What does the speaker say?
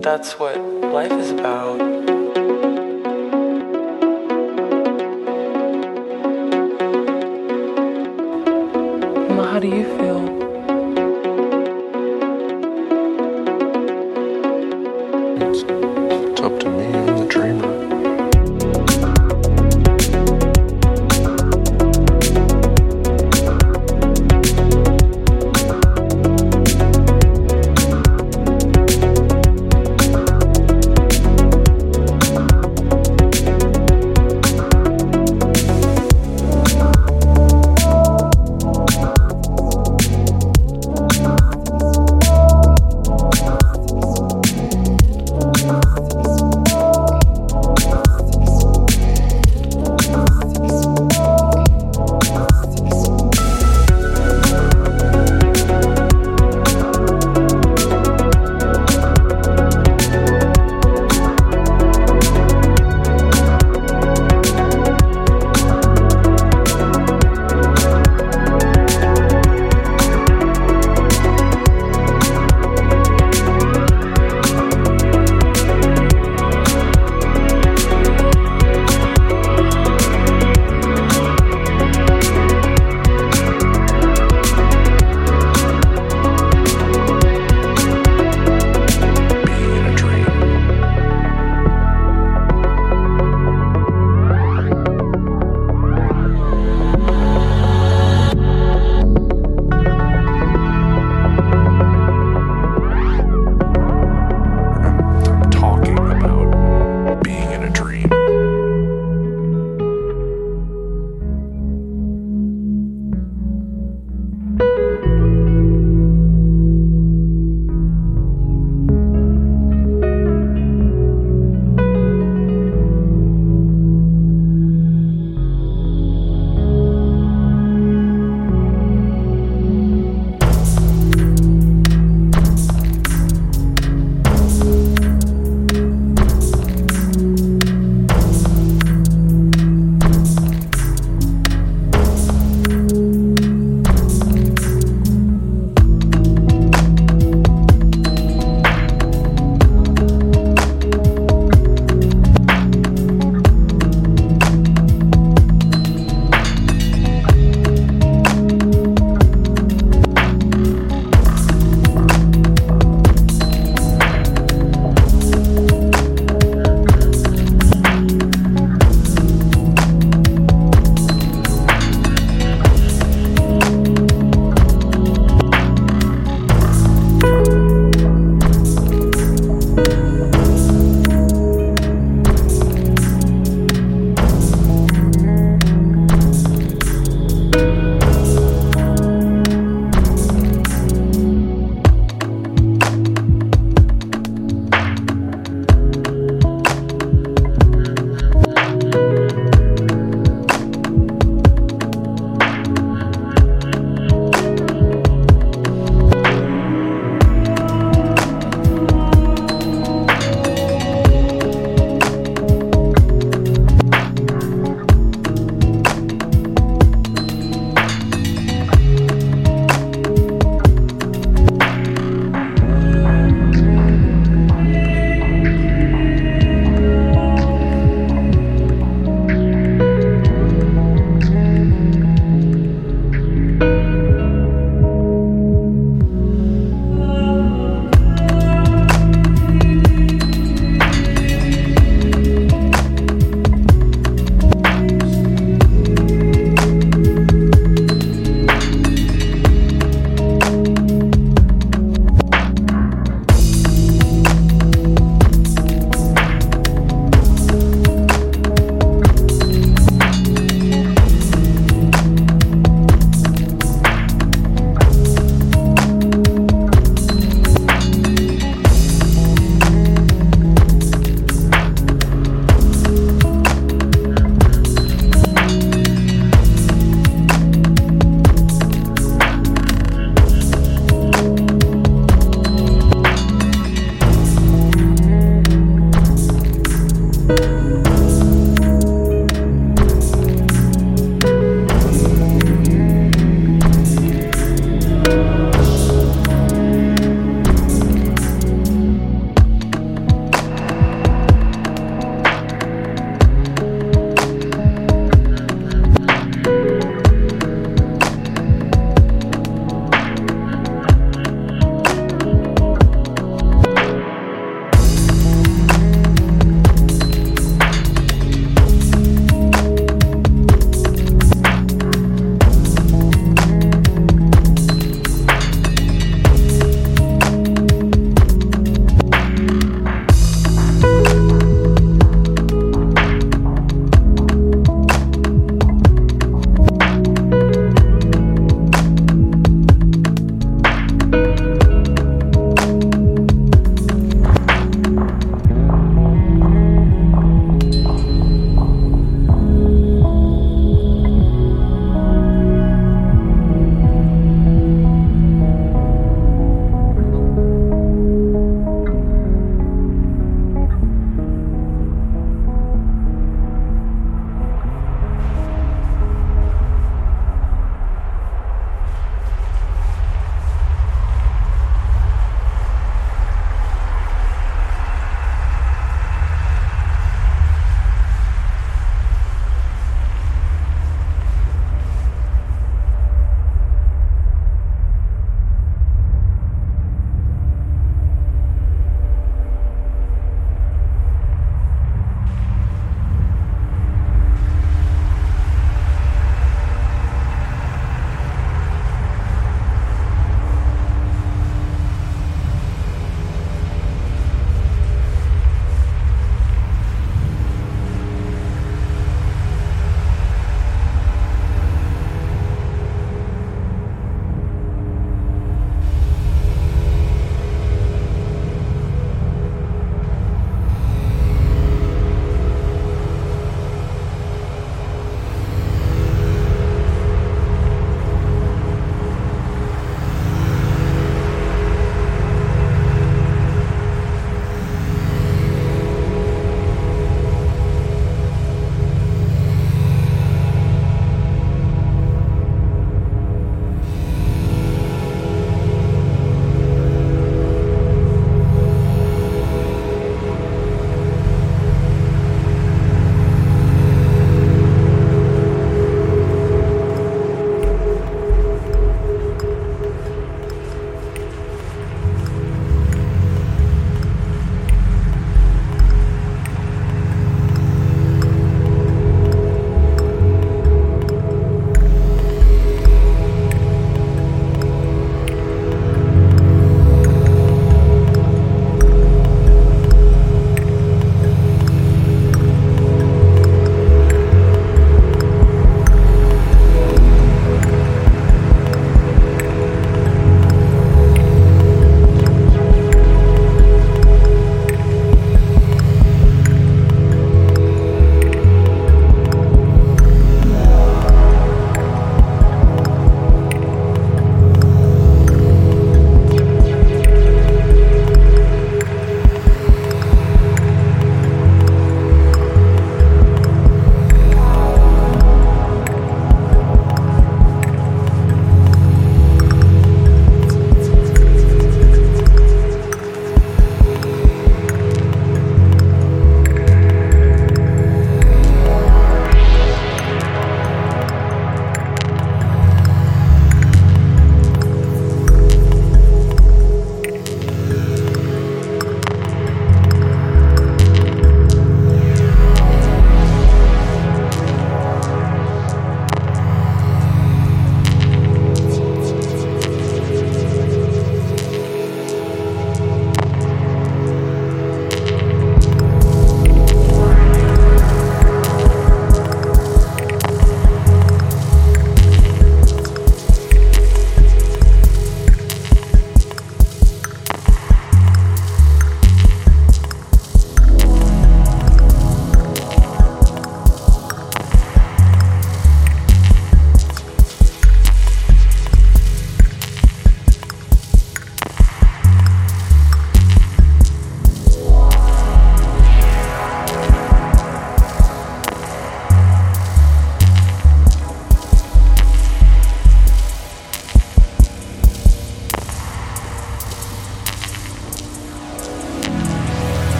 that's what life is about.